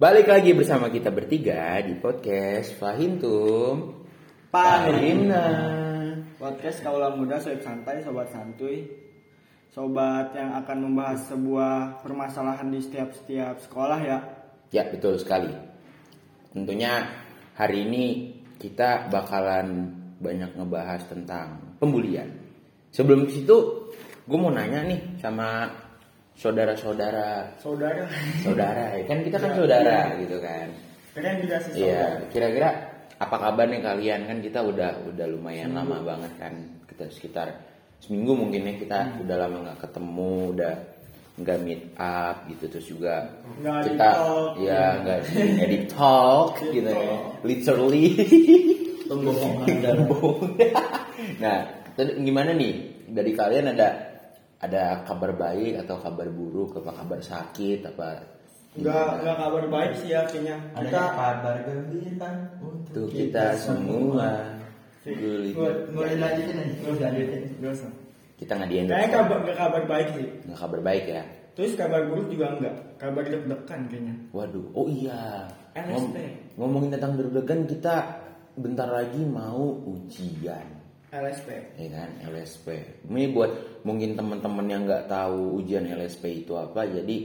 Balik lagi bersama kita bertiga di podcast Fahintum Panina Podcast Kaula Muda Sobat Santai Sobat Santuy. Sobat yang akan membahas sebuah permasalahan di setiap-setiap sekolah ya. Ya betul sekali. Tentunya hari ini kita bakalan banyak ngebahas tentang pembulian. Sebelum ke situ gue mau nanya nih sama saudara-saudara. Saudara. Saudara ya kan kita kan saudara gitu kan. Kalian juga sih Iya, kira-kira apa kabar nih kalian? Kan kita udah udah lumayan lama banget kan kita sekitar seminggu mungkin ya kita udah lama nggak ketemu udah nggak meet up gitu. Terus juga Nggak kita di talk. ya nggak nggak di talk gitu ya. literally. Tembung. nah gimana nih? Dari kalian ada ada kabar baik atau kabar buruk apa kabar sakit apa Enggak, enggak kabar baik sih ya kayaknya. Ada Kita kabar gembira untuk kita semua. Guli. Mulai lanjutin aja, mulai lanjutin. Kita nggak di Kayaknya kabar, nggak kabar baik sih. Nggak kabar baik ya? Terus kabar buruk juga enggak Kabar deg-degan kayaknya. Waduh oh iya. LSP. ngomongin tentang deg-degan kita bentar lagi mau ujian LSP ya kan LSP ini buat mungkin teman-teman yang nggak tahu ujian LSP itu apa jadi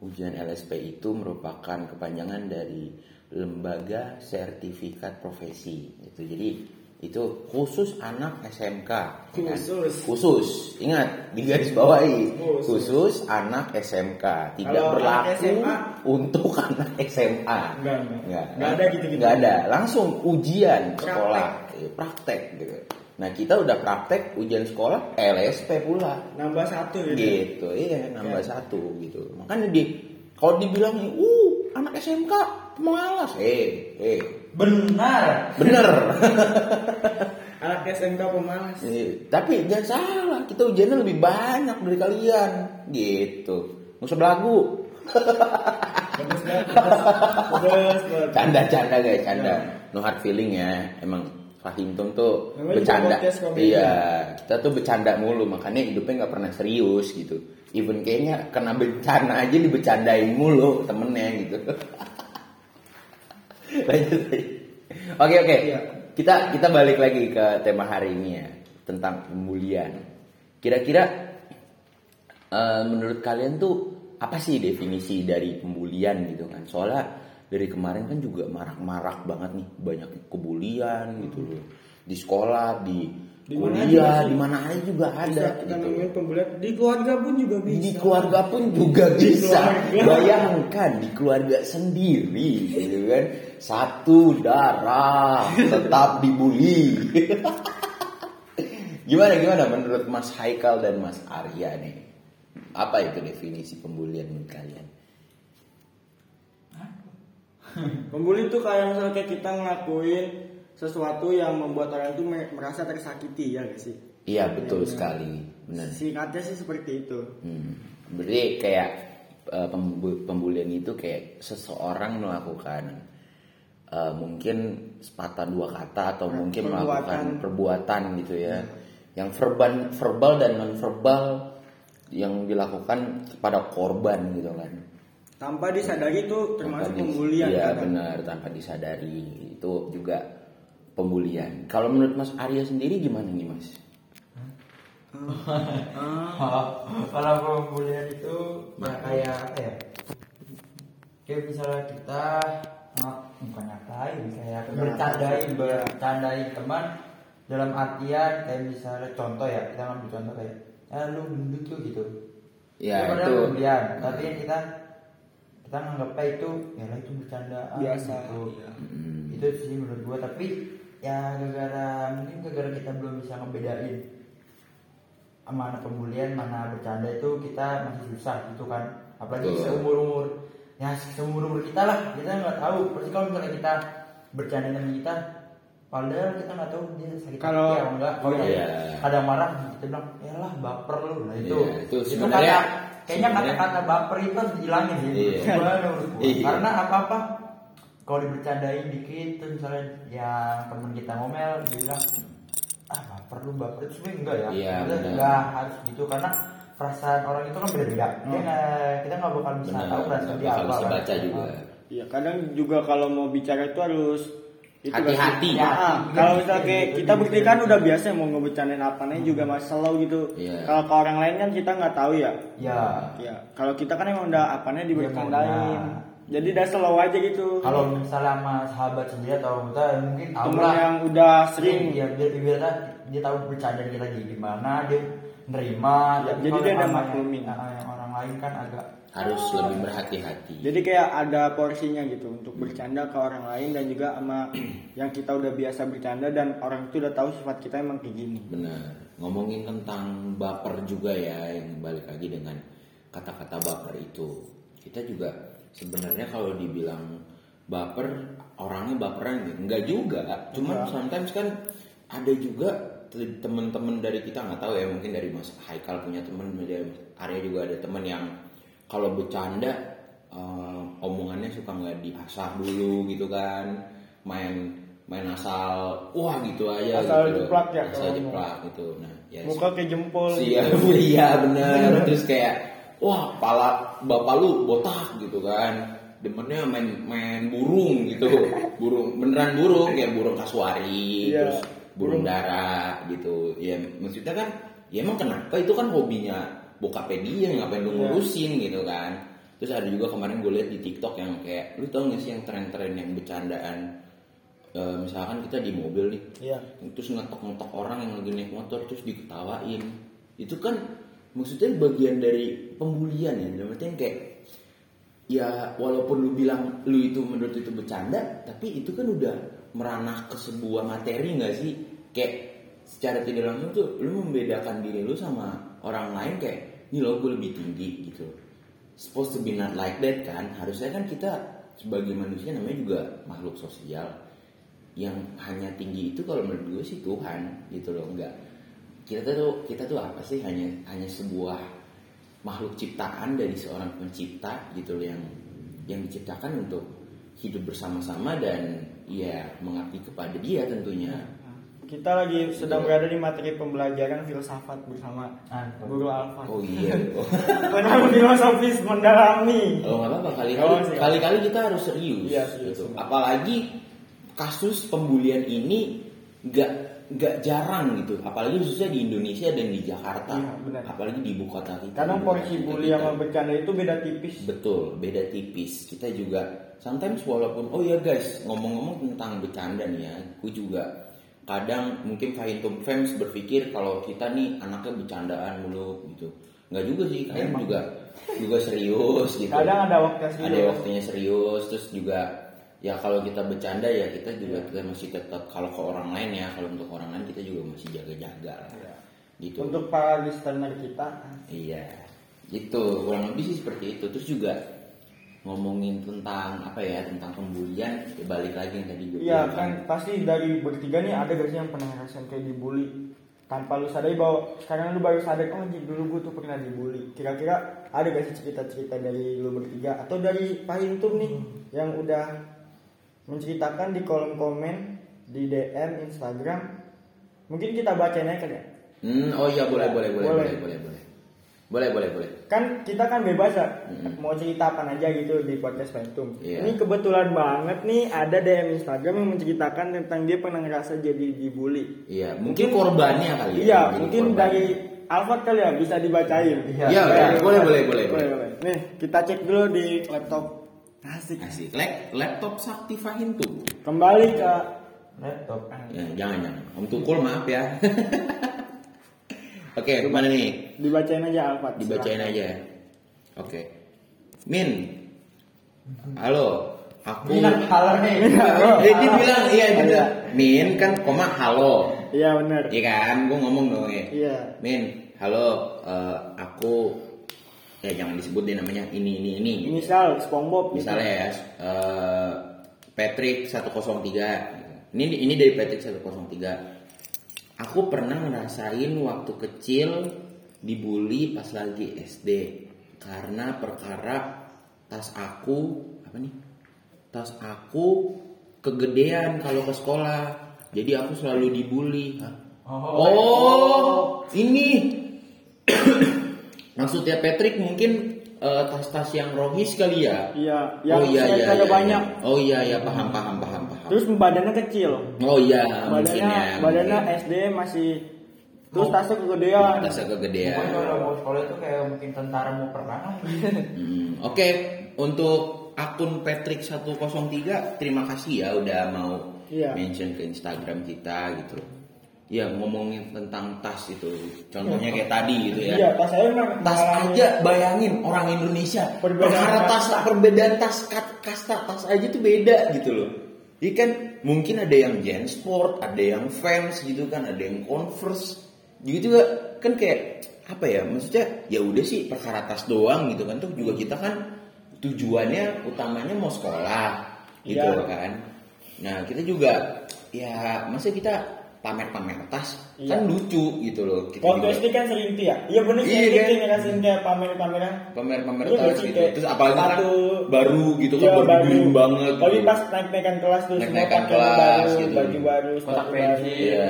ujian LSP itu merupakan kepanjangan dari lembaga sertifikat profesi gitu jadi itu khusus anak SMK ya kan? Khusus. khusus ingat di garis bawahi Khusus. khusus anak SMK tidak Kalau anak berlaku SMA? untuk anak SMA Enggak, enggak. Nggak, Nggak ada gitu-gitu. Nggak ada, langsung ujian Praktek. sekolah, praktek gitu. Nah kita udah praktek ujian sekolah LSP pula, Nambah satu gitu gitu, iya nambah Ya. satu gitu. Makanya di kalau dibilang uh anak SMK pemalas, eh eh Benar. bener. Anak SMK pemalas Eh, Tapi jangan salah, kita ujiannya lebih banyak dari kalian, gitu. Usah belagu. Canda-canda guys, canda. Ya. No hard feeling ya. Emang Fahimtum tuh juga bercanda. Iya, kita tuh bercanda mulu, makanya hidupnya nggak pernah serius gitu. Even kayaknya kena bencana aja dibecandain mulu temennya gitu. Lanjut. Oke oke. Iya. Kita kita balik lagi ke tema hari ini ya tentang pembulian. Kira-kira eh, menurut kalian tuh apa sih definisi dari pembulian gitu kan? Soalnya dari kemarin kan juga marak-marak banget nih banyak kebulian gitu loh di sekolah di, kuliah di mana aja juga ada gitu. pembulian Di keluarga pun juga bisa Di keluarga pun juga Di bisa. keluarga. Bayangkan di keluarga sendiri gitu kan. Satu darah tetap dibully. gimana gimana menurut Mas Haikal dan Mas Arya nih? Apa itu definisi pembulian menurut kalian? Pembuli itu kayak misalnya kayak kita ngelakuin sesuatu yang membuat orang itu me- merasa tersakiti ya gak sih? Iya betul sekali, benar. Singkatnya sih seperti itu. Hmm. Berarti kayak pembu- pembulian itu kayak seseorang melakukan eh, mungkin sepatah dua kata atau mungkin Perbuatan. melakukan perbuatan gitu ya, yang verbal, verbal dan non verbal yang dilakukan kepada korban gitu kan. Tanpa disadari itu termasuk Tanpa pembulian Iya kan? benar tanpa disadari itu juga pembulian. Kalau menurut Mas Arya sendiri gimana nih Mas? Kalau pembulian itu ya kayak apa ya? Kayak misalnya kita bukan ngapain, kayak bercandain, bercandain teman dalam artian kayak misalnya contoh ya, kita ngambil contoh kayak, ah lu gendut tuh gitu. Ya, Itu pembulian, tapi yang kita kita nganggapnya itu ya lah itu bercandaan Biasa, gitu. iya. Hmm. Itu sih menurut gua tapi ya gara-gara mungkin gara-gara kita belum bisa ngebedain mana pembulian mana bercanda itu kita masih susah gitu kan apalagi Betul. seumur umur ya seumur umur kita lah kita nggak tahu pasti kalau misalnya kita bercanda sama kita padahal kita nggak tahu dia sakit Kalau- hati atau enggak kalau Iya. kadang marah kita bilang ya lah baper lu nah itu Iya, itu itu sebenarnya- kata kayaknya sebenarnya- kata-kata baper itu harus dihilangin sih Iya. Iya. karena apa apa kalau dibercandain dikit tuh misalnya ya temen kita ngomel dia bilang ah baper lu baper itu sebenarnya enggak ya Iya, Kita benar. enggak harus gitu karena perasaan orang itu kan beda-beda Dia Hmm. nggak- kita nggak bakal bisa Benar, tahu perasaan dia apa kan. baca juga. Iya, kadang juga kalau mau bicara itu harus Hati-hati. sih. Ah, kalau misalnya kita bukti kan udah biasa mau ngebicarain apa nih juga masih slow gitu. Iya. Kalau ke orang lain kan kita nggak tahu ya. Ya. Ya, kalau kita kan emang udah apanya dibercandain. Ya, Jadi udah slow aja gitu. Kalau misalnya sama sahabat sendiri atau kita mungkin tahu temen lah. yang udah sering Iya, dia biar dia, dia tahu bercanda kita gimana, dia nerima. Ya, Tapi jadi kalau dia ada maklumin. Lain kan agak harus lebih berhati-hati. Jadi kayak ada porsinya gitu untuk bercanda ke orang lain dan juga sama yang kita udah biasa bercanda dan orang itu udah tahu sifat kita emang kayak gini. benar. Ngomongin tentang baper juga ya yang balik lagi dengan kata-kata baper itu. Kita juga sebenarnya kalau dibilang baper orangnya baperan gitu enggak juga. Cuman sometimes kan ada juga te- teman-teman dari kita nggak tahu ya mungkin dari Mas Haikal punya teman dari Arya juga ada teman yang kalau bercanda eh, omongannya suka nggak diasah dulu gitu kan main main asal wah gitu aja Asal gitu. jeplak ya, asal jeplak gitu nah ya Muka kayak jempol. Iya, iya benar. Terus kayak wah pala bapak lu botak gitu kan. Demennya main main burung gitu. Burung beneran burung kayak burung kasuari, Iya. terus burung dara gitu. Ya maksudnya kan ya emang kenapa itu kan hobinya bokapnya dia ngapain lu Iya. ngurusin gitu kan. Terus ada juga kemarin gue lihat di TikTok yang kayak lu tau gak sih yang tren-tren yang bercandaan Eh, misalkan kita di mobil nih Iya. terus ngetok-ngetok orang yang lagi naik motor terus diketawain itu kan maksudnya bagian dari pembulian ya dalam artian kayak ya walaupun lu bilang lu itu menurut itu bercanda tapi itu kan udah meranah ke sebuah materi nggak sih kayak secara tidak langsung tuh lu membedakan diri lu sama orang lain kayak ini lo gue lebih tinggi gitu. Supposed to be not like that kan? Harusnya kan kita sebagai manusia namanya juga makhluk sosial yang hanya tinggi itu kalau menurut gue sih Tuhan gitu loh enggak. Kita tuh kita tuh apa sih? Hanya hanya sebuah makhluk ciptaan dari seorang pencipta gitu loh yang yang diciptakan untuk hidup bersama-sama dan ya mengabdi kepada dia tentunya Kita lagi sedang berada di materi pembelajaran filsafat bersama Ah, Guru Alfa. oh iya oh Tentang filosofis mendalami. Oh, nggak apa-apa kali-kali Oh, siap. kali-kali kita harus serius. Iya, serius, gitu. Apalagi kasus pembulian ini nggak nggak jarang gitu. Apalagi khususnya di Indonesia dan di Jakarta. Iya, benar. Apalagi di ibu kota kita. Di porsi bully sama bercanda itu beda tipis. Betul, beda tipis. Kita juga sometimes walaupun oh ya guys ngomong-ngomong tentang bercanda nih ya, aku juga kadang mungkin Fahintum fans berpikir kalau kita nih anaknya bercandaan mulu gitu. Nggak juga sih, kadang Emang. juga juga serius gitu. Kadang ada waktunya serius. Ada waktunya serius, terus juga ya kalau kita bercanda ya kita juga kita masih tetap kalau ke orang lain ya kalau untuk orang lain kita juga masih jaga-jaga lah. Iya. Gitu. Untuk para listener kita, Iya, itu kurang lebih sih seperti itu. Terus juga ngomongin tentang apa ya tentang pembulian, ya balik lagi yang tadi gue Iya kan pasti dari bertiga nih ada gak sih yang pernah ngerasain kayak dibully? Tanpa lu sadari bahwa sekarang lu baru sadar oh dulu gue tuh pernah dibully. Kira-kira ada gak sih cerita-cerita dari lu bertiga atau dari Pak Intum nih yang udah menceritakan di kolom komen di DM Instagram? Mungkin kita bacain aja kan ya. Hmm, oh iya boleh boleh boleh Boleh. boleh boleh boleh boleh boleh boleh. kan kita kan bebas ya Mm-mm. mau cerita apa aja gitu di podcast Pentum. Iya. Ini kebetulan banget nih ada DM Instagram yang menceritakan tentang dia pernah ngerasa jadi dibully. Iya, mungkin korbannya kali ya. Iya, mungkin korban. dari Alfat kali ya bisa dibacain. Iya. Iya, Boleh, boleh, boleh, boleh, boleh. Nih, kita cek dulu di laptop. Asik. Asik. Lap- laptop Sakti Fahintum. Kembali ke laptop. Ya, jangan jangan. Om Tukul maaf ya. Oke, mana nih? dibacain aja Alfat. Dibacain aja. Oke. Min. Halo. Aku Bilang halo nih. Eh, dia bilang iya dia bilang, Min kan koma halo. Iya benar. Iya kan? Gue ngomong dong ya. Iya. Min, halo. eh, aku ya jangan disebut deh namanya ini ini ini. Misal SpongeBob gitu. Misalnya ya, eh, Patrick 103. Ini ini dari Patrick 103. Aku pernah ngerasain waktu kecil dibully pas lagi SD karena perkara tas aku apa nih? Tas aku kegedean kalau ke sekolah. Jadi aku selalu dibully. Hah? Oh, ini maksudnya Patrick mungkin eh, tas-tas yang rohis kali ya Iya, oh yang iya saya iya ada iya, banyak. iya. oh iya iya paham paham Terus badannya kecil. oh iya mungkin badannya ya badannya mungkin. SD masih terus tasnya kegedean. tasnya kegedean kalau mau sekolah itu kayak mungkin tentara mau perang Hmm, Oke, untuk akun Patrick 103 terima kasih ya udah mau Iya. mention ke Instagram kita gitu. Ya ngomongin tentang tas itu, contohnya kayak tadi gitu ya. Iya, tas saya emang Tas aja bayangin orang Indonesia Perbedaan tas perbedaan tas kat- kasta tas aja tuh beda gitu loh. Iya kan mungkin ada yang Gen Sport, ada yang Vans gitu kan, ada yang Converse. Gitu juga kan kayak apa ya maksudnya ya udah sih perkara tas doang gitu kan tuh juga kita kan tujuannya utamanya mau sekolah gitu Iya. kan. Nah kita juga ya masa kita pamer-pamer tas Iya. kan lucu gitu loh. Kita Waktu juga- SD kan sering ya. Iya bener sih Iya, SD kan? tuh ngerasain kayak pamer-pameran. pamer-pamer Iya, tas gitu. kayak Terus apalagi kan baru gitu kan Iya, baru baru. bling banget. Tapi gitu. pas naik-naikan kelas tuh semua Naik-naikan pakai kelas, baru, gitu. baju baru, kotak sepatu baru. pensil Iya,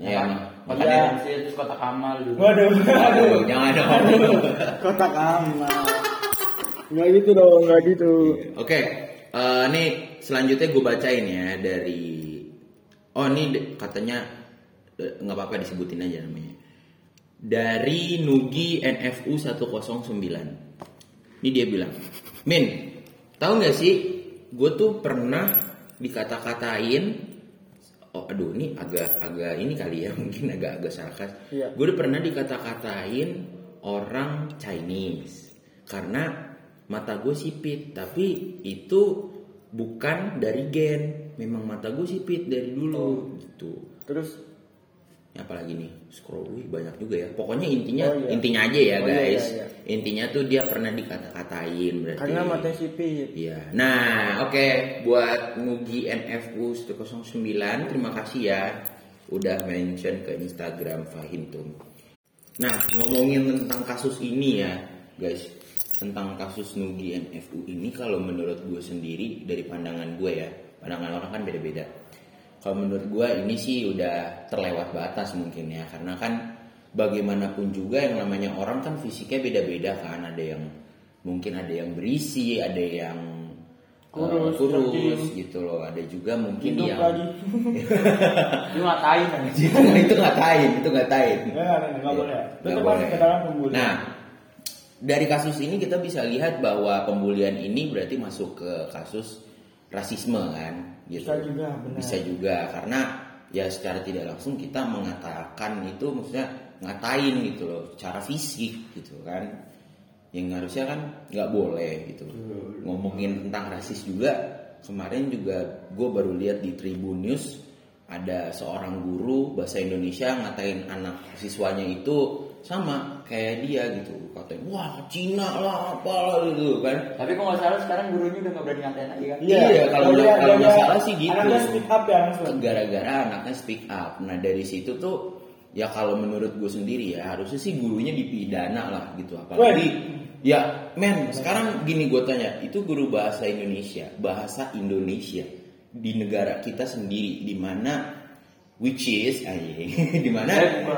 ya. kotak Iya. pensil terus kotak amal dulu Waduh. Aduh, jangan dong. Kotak amal. Enggak gitu dong, enggak gitu. Oke, eh, nih selanjutnya gue bacain ya dari Oh ini katanya nggak apa-apa disebutin aja namanya. Dari Nugi NFU 109. Ini dia bilang, Min, tahu nggak sih, gue tuh pernah dikata-katain Oh, aduh, ini agak-agak ini kali ya, mungkin agak-agak sarkas. Iya. Gue udah pernah dikata-katain orang Chinese karena mata gue sipit, tapi itu bukan dari gen, memang mata gue sipit dari dulu gitu. Terus Ya, apalagi nih scroll wih banyak juga ya pokoknya intinya Oh, iya. intinya aja ya Oh, iya, guys iya, iya. intinya tuh dia pernah dikata-katain berarti karena matanya sipit. Iya. Nah, oke buat Nugi NFU 109 terima kasih ya udah mention ke Instagram Fahimtum. Nah, ngomongin tentang kasus ini ya, guys. Tentang kasus Nugi NFU ini kalau menurut gue sendiri dari pandangan gue ya, pandangan orang kan beda-beda. Kalau menurut gue ini sih udah terlewat batas mungkin ya, karena kan bagaimanapun juga yang namanya orang kan fisiknya beda-beda kan, ada yang mungkin ada yang berisi, ada yang eh, Kurus, kurus kecil. gitu loh, ada juga mungkin Hidup yang lagi. ngatain kan itu ngatain, itu ngatain. Boleh. Itu Nggak masuk boleh. dalam pembulian. Nah, dari kasus ini kita bisa lihat bahwa pembulian ini berarti masuk ke kasus rasisme kan, gitu. Bisa juga, benar. Bisa juga karena ya secara tidak langsung kita mengatakan itu maksudnya ngatain gitu loh, secara fisik gitu kan. Yang harusnya kan nggak boleh gitu. Ngomongin tentang rasis juga kemarin juga gue baru lihat di Tribun News ada seorang guru bahasa Indonesia ngatain anak siswanya itu sama kayak dia gitu. Katanya wah Cina lah apalah gitu kan. Tapi kok nggak salah sekarang gurunya udah nggak berani ngatain lagi kan? Iya, kalau dia- nggak- kalau nggak salah sih gitu. Anaknya speak up ya langsung. gara-gara anaknya speak up. Nah dari situ tuh ya kalau menurut gue sendiri ya harusnya sih gurunya dipidana lah gitu. Apalagi ya men sekarang gini gue tanya itu guru bahasa Indonesia bahasa Indonesia di negara kita sendiri di mana which is anjing di mana?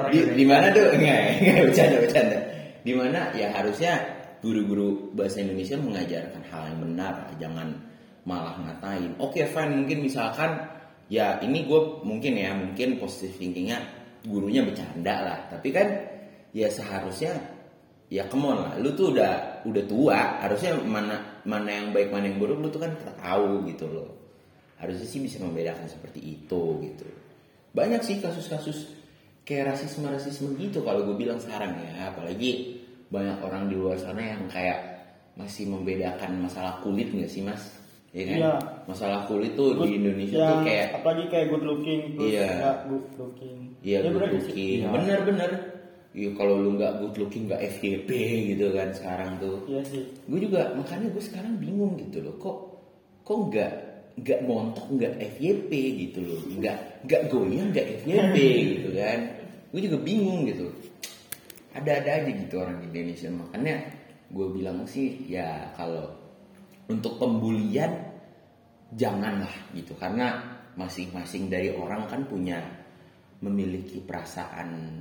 Di, mana tuh enggak enggak bercanda bercanda. Di mana? Ya harusnya guru-guru bahasa Indonesia mengajarkan hal yang benar jangan malah ngatain. Oke fine mungkin misalkan ya ini gue mungkin ya mungkin positive thinkingnya gurunya bercanda lah. Tapi kan ya seharusnya ya come on lah. Lu tuh udah udah tua harusnya mana mana yang baik mana yang buruk lu tuh kan tahu gitu loh. Harusnya sih bisa membedakan seperti itu gitu banyak sih kasus-kasus kayak rasisme rasisme gitu kalau gue bilang sekarang ya apalagi banyak orang di luar sana yang kayak masih membedakan masalah kulit nggak sih mas ya kan Iya. masalah kulit tuh di Indonesia yang tuh kayak apalagi kayak good looking terus Iya. good looking. Iya Ya, good bener looking, Iya. bener-bener. Iya kalau lu nggak good looking nggak FYP gitu kan sekarang tuh. Iya sih. Gue juga makanya gue sekarang bingung gitu loh, kok kok nggak nggak montok nggak FYP gitu loh, nggak nggak goyang nggak FYP gitu kan. Gue juga bingung gitu. Ada-ada aja gitu orang Indonesia makanya gue bilang sih ya kalau untuk pembulian janganlah gitu karena masing-masing dari orang kan punya memiliki perasaan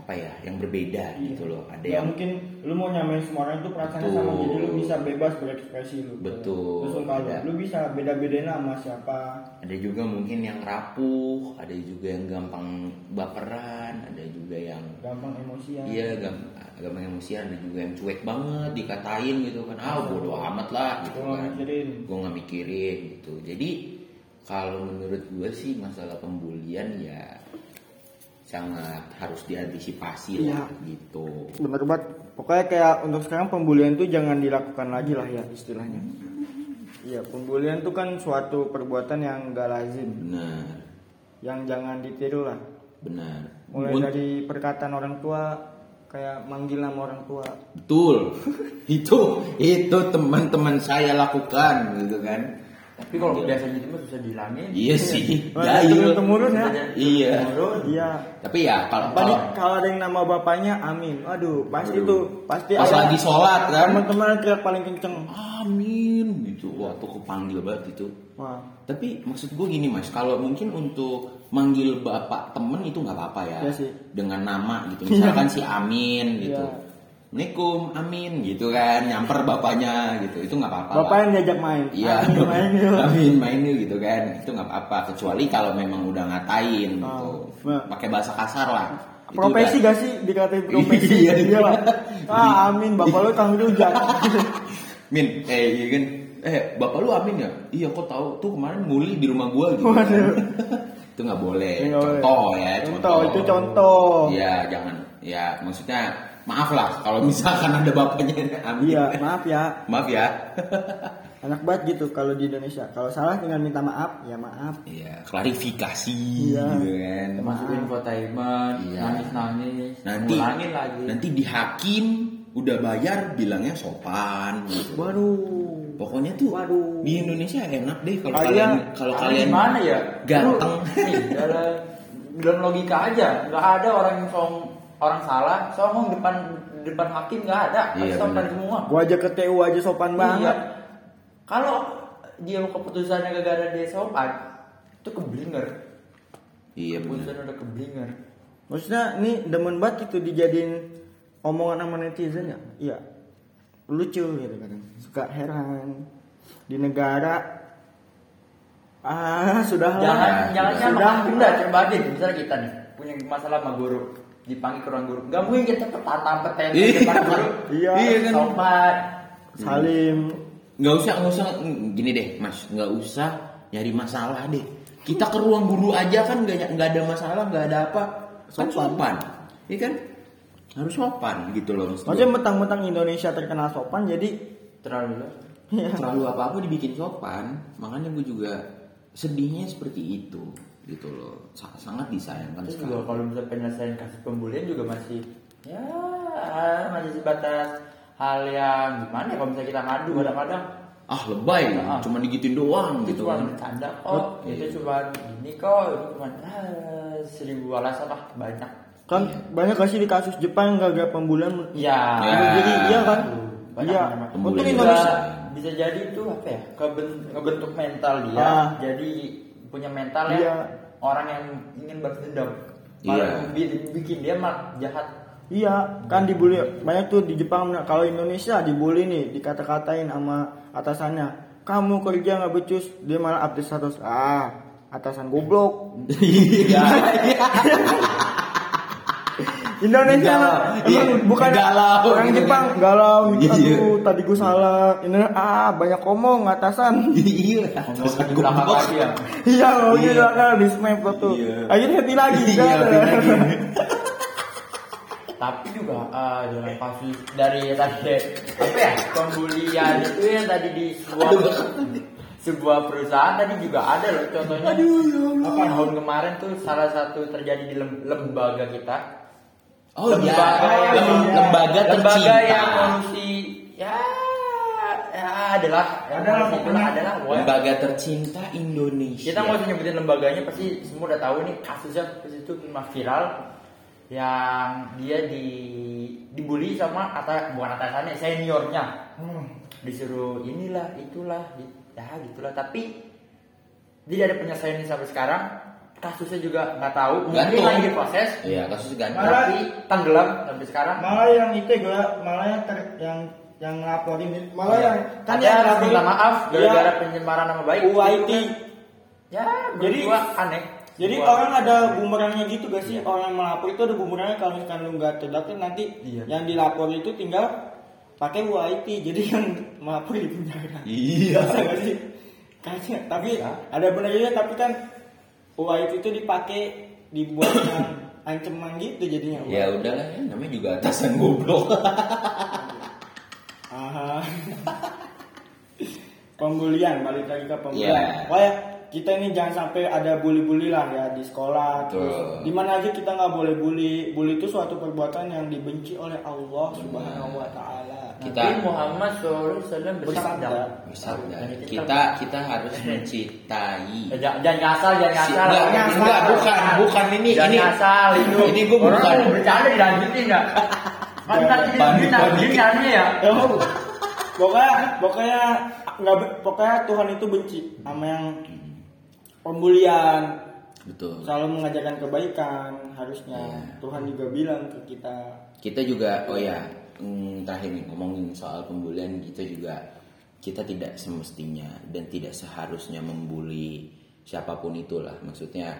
apa ya yang berbeda gitu loh. Ada ya yang mungkin lu mau nyamain semua orang itu perasaannya Betul. sama. Jadi lu bisa bebas berekspresi lu. Betul. terus kalau Ada. lu bisa beda-bedain sama siapa. Ada juga mungkin yang rapuh ada juga yang gampang baperan ada juga yang gampang emosian. Iya gam- gampang emosian ada juga yang cuek banget dikatain gitu kan. Ah bodo amat lah gitu Gua kan. mikirin. gue nggak mikirin gitu. Jadi kalau menurut gue sih masalah pembulian ya sangat harus diantisipasi Iya. lah gitu. Bener banget. Pokoknya kayak untuk sekarang pembulian tuh jangan dilakukan lagi lah ya istilahnya. Iya pembulian tuh kan suatu perbuatan yang gak lazim. Benar yang jangan ditiru lah. Benar mulai Un- dari perkataan orang tua kayak manggil nama orang tua. Betul. Itu itu teman-teman saya lakukan gitu kan Tapi kalau biasanya itu mah susah dihilangin. iya sih Wah, jahil temurun ya. Iya. Iya. Tapi ya kalau kalau kalau ada yang nama bapaknya Amin. Waduh pasti tuh pasti pas lagi sholat kan? teman-teman teriak paling kenceng. Amin. Gitu wah tuh kepanggil banget itu. Wah. Tapi maksud gue gini mas kalau mungkin untuk manggil bapak temen itu nggak apa-apa ya. Iya sih. dengan nama gitu. Misalkan si Amin gitu. Iya. Assalamualaikum Amin gitu kan nyamper bapaknya gitu itu nggak apa-apa bapak yang diajak main Iya, Amin, main yuk. Amin main yuk gitu kan. Itu nggak apa-apa kecuali kalau memang udah ngatain gitu. Oh, nah. Pakai bahasa kasar lah. Profesi gak sih dikatain profesi Iya, iya lah ah Amin bapak lu kang rujak Min, eh iya kan. Eh, bapak lu Amin ya? Iya, kok tahu tuh kemarin nguli di rumah gua gitu. Waduh. itu nggak boleh. Contoh ya, Contoh, itu contoh. Iya, jangan. Ya, maksudnya maaf lah kalau misalkan ada bapaknya Amin. iya maaf ya Maaf ya. anak banget gitu kalau di Indonesia kalau salah tinggal minta maaf ya maaf Iya, klarifikasi Iya. gitu kan. Masuk infotainment, Iya. nangis-nangis, nanti lagi. nanti di hakim udah bayar bilangnya sopan gitu. waduh pokoknya tuh Waduh. di Indonesia enak deh kalau Kalian- kalian kalau Tapi kalian gimana ya? ganteng. Dalam, dalam logika aja, nggak ada orang yang orang salah, songong depan depan hakim nggak ada, Iya, sopan benar. semua. gua aja ke TU aja sopan Iya. banget Kalau dia keputusannya gara-gara dia sopan, itu keblinger. iya Keputusan udah keblinger. maksudnya nih demen banget itu dijadiin omongan sama netizen ya iya lucu gitu kadang suka heran di negara ah sudah Jangan jangan sama sudah hakim dah, coba aja misalnya kita nih punya masalah sama guru dipanggil ke ruang guru. Nggak mungkin kita petata peten Iya. depan guru. Iya. Iya kan. sopan salim. Nggak usah nggak usah. Gini deh mas. Nggak usah nyari masalah deh. Kita ke ruang guru aja kan nggak nggak ada masalah nggak ada apa. Kan sopan. iya kan? Harus sopan gitu loh maksud maksudnya mentang-mentang Indonesia terkenal sopan jadi terlalu lah. Terlalu apa apa dibikin sopan. Makanya gue juga sedihnya seperti itu gitu loh. Sa- sangat disayangkan terus sekali. juga kalau bisa penyelesaian kasus pembulian juga masih ya masih sebatas hal yang gimana ya kalau misalnya kita ngadu kadang-kadang ah lebay. Ah. cuma digituin doang itu gitu cuma kan. bercanda kok. Itu cuma ini kok. Itu cuma ah, seribu alasan lah banyak. Kan banyak gak sih di kasus Jepang yang gagal pembulian? Ya, Ya. jadi iya kan? Banyak, iya. banyak. untuk. Indonesia bisa, bisa jadi itu apa ya? Keben- ngebentuk mental dia. Ah. jadi punya mental Iya. ya orang yang ingin balas dendam Iya. malah bi- bikin dia malah jahat Iya, kan dibully banyak tuh di Jepang. Nah, Kalau Indonesia dibully nih, dikata-katain sama atasannya, kamu kerja nggak becus, dia malah update status. Ah, atasan goblok. iya Indonesia Galau. mah Iya, emang bukan galau orang Jepang kan. galau gitu. Iya. Aduh, tadi gue salah. Ini ah banyak ngomong atasan. iya ngomong di belakang lagi ya Iya, mau Iya. gitu kan di snap tuh. Iya. Akhirnya happy lagi Iya, kan. lagi. tapi juga ah, dalam kasus dari tadi apa ya pembulian itu yang tadi di sebuah sebuah perusahaan tadi juga ada loh contohnya apa tahun kemarin tuh salah satu terjadi di lem- lembaga kita oh iya. Lembaga yang Lem- lembaga lembaga tercinta. Yang korupsi ya ya adalah. Adalah itulah adalah. Lembaga tercinta Indonesia. Kita nggak usah nyebutin lembaganya pasti semua udah tahu nih kasusnya pas itu cuma viral yang dia di dibully sama ata bukan atasannya seniornya. Hmm. disuruh inilah itulah ya gitulah. Tapi dia ada penyelesaiannya sampai sekarang kasusnya juga nggak tahu. Mungkin Gantung. lagi diproses. Iya, kasus gantung. Malah- tapi tenggelam sampai sekarang. Malah yang itu gue malah yang ter, yang yang ngelaporin itu malah Iya. yang kan Ada yang harus minta maaf gara-gara Iya, pencemaran nama baik. UIT ya Jadi- gua aneh. jadi Gua- orang ada bumerangnya gitu gak sih? Orang yang melapor itu ada bumerangnya kalau misalkan lu nggak terdaftar nanti Iya. yang dilapor itu tinggal pakai UIT jadi yang melapor penjara Iya. Gak sih? Kayaknya, tapi ada benarnya tapi kan UIT itu dipakai dibuat ancaman gitu jadinya Ya udahlah, ya, namanya juga atasan goblok. Aha. pembulian balik lagi ke pembulian. Iya. Wah ya kita ini jangan sampai ada bully-bully lah ya di sekolah. Terus di mana aja kita nggak boleh bully. Bully itu suatu perbuatan yang dibenci oleh Allah Subhanahu Wa Taala. Kita- Nabi Muhammad SAW bersabda Bersabda. Kita kita harus mencintai. Eh, jangan, jangan ngasal, jangan Si- ngasal. enggak, Jangan enggak, ngasal. bukan, bukan ini Jangan ini. ngasal itu. Ini Orang bukan. mau bercanda dilanjutin enggak? Kan nanti Panik, dia panik. nanti nanti ya. Pokoknya pokoknya nggak pokoknya Tuhan itu benci sama yang pembulian Betul. selalu mengajarkan kebaikan harusnya Iya. Tuhan juga bilang ke kita Kita juga oh ya, terakhir nih ngomongin soal pembulian kita juga kita tidak semestinya dan tidak seharusnya membuli siapa pun itulah. Maksudnya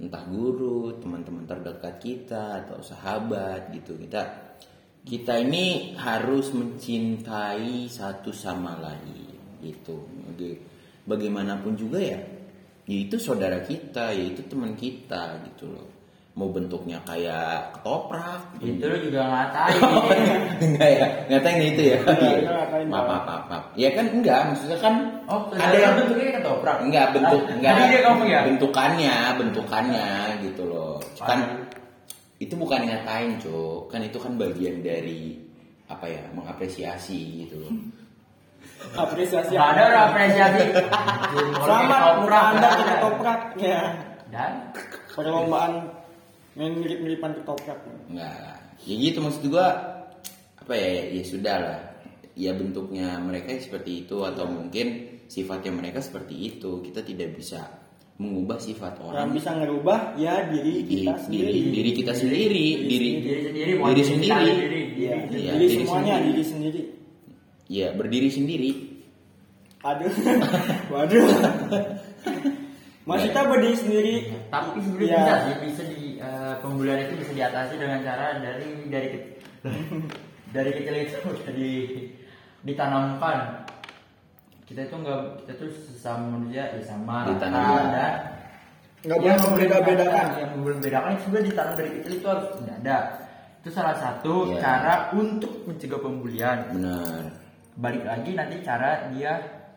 entah guru, teman-teman terdekat kita atau sahabat gitu. Kita kita ini harus mencintai satu sama lain gitu. Baga- Bagaimanapun juga ya, yaitu saudara kita, yaitu teman kita gitu loh. Mau bentuknya kayak ketoprak, Itu lu juga ngatain. enggak ya ngatain itu ya enggak ngatain, maaf maaf maaf maaf ya kan enggak maksudnya kan Oh, ada yang bentuknya ketoprak. enggak bentuk Ah, enggak ya. bentukannya bentukannya gitu loh kan itu bukan ngatain cok kan itu kan bagian dari apa ya mengapresiasi gitu loh apresiasi ada orang apresiasi. Selamat ketoprak. Anda ke ketoprak ya. Dan Perlombaan main mirip-miripan ketoprak. Enggak. Ya gitu maksud gua apa ya ya sudah lah. Ya bentuknya mereka seperti itu atau mungkin sifatnya mereka seperti itu. Kita tidak bisa mengubah sifat Yang orang bisa ngerubah ya diri di kita diri sendiri. diri kita sendiri, diri diri sendiri, diri diri sendiri. sendiri. Iya, Iya, diri diri semuanya sendiri. diri sendiri. Ya, berdiri sendiri. Aduh. Waduh. Maksudnya berdiri sendiri. Tapi sebenarnya Ya. bisa sih, bisa di eh, pembulian itu bisa diatasi dengan cara dari dari ke- dari kecil itu udah di ditanamkan. Kita itu enggak kita tuh sesama manusia ya sama rata Ditanamkan. dan Nggak yang boleh membeda-bedakan. Yang membeda-bedakan itu sudah ditanam dari kecil itu harus tidak ada. Itu salah satu Iya. cara untuk mencegah pembulian. Benar. Balik lagi nanti cara dia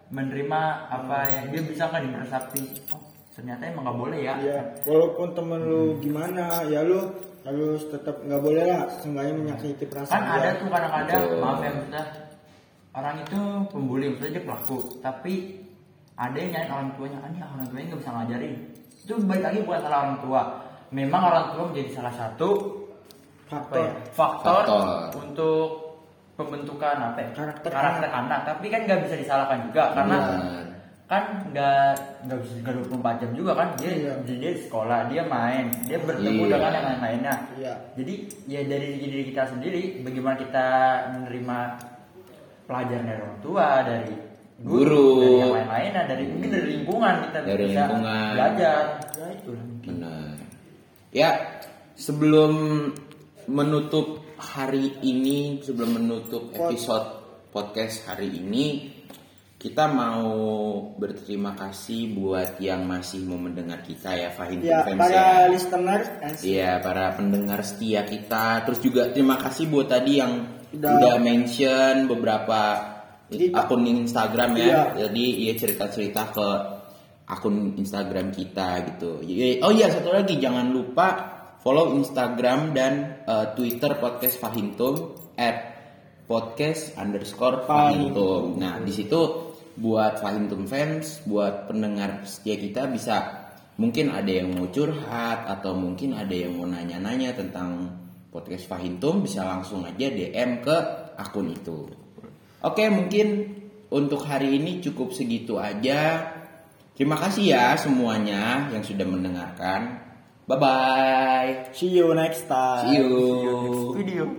menerima apa yang dia bisa nggak dimeresapi. Oh, ternyata emang nggak boleh ya. Ya, walaupun temen lu gimana, ya lu harus tetap nggak boleh lah, seenggaknya menyakiti perasaan kan ada tuh kadang-kadang Betul. maaf ya maksudnya orang itu pembuli maksudnya dia pelaku tapi ada yang nyari orang tuanya ah, ini orang tuanya nggak bisa ngajarin itu balik lagi bukan salah orang tua memang orang tua menjadi salah satu Faktor. ya, faktor, Faktor. untuk pembentukan apa ya, Karakter karakter anak tapi kan nggak bisa disalahkan juga karena Benar. Kan nggak nggak bisa nggak 24 jam juga kan dia Iya. dia di sekolah dia main dia bertemu Iya. dengan yang lain-lainnya Iya. jadi ya dari diri kita sendiri bagaimana kita menerima pelajaran dari orang tua, dari Guru. dari yang lain-lainnya, dari mungkin dari lingkungan kita Dari bisa lingkungan. belajar. Ya itu. Benar. Ya, sebelum menutup hari ini, sebelum menutup episode podcast hari ini, kita mau berterima kasih buat yang masih mau mendengar kita ya, Fahim Ya, Fans para ya. listener Iya, para pendengar setia kita. Terus juga terima kasih buat tadi yang Udah- udah, mention beberapa Jadi- akun Instagram ya. Iya. Jadi ya cerita-cerita ke akun Instagram kita gitu. Ya, Oh iya satu lagi jangan lupa follow Instagram dan eh, Twitter podcast Fahimtum at podcast underscore Fahimtum. Nah di situ buat Fahimtum fans, buat pendengar setia kita bisa mungkin ada yang mau curhat atau mungkin ada yang mau nanya-nanya tentang podcast Fahimtum bisa langsung aja DM ke akun itu. Oke mungkin untuk hari ini cukup segitu aja. Terima kasih ya semuanya yang sudah mendengarkan. Bye bye. See you next time. See you. See you next video.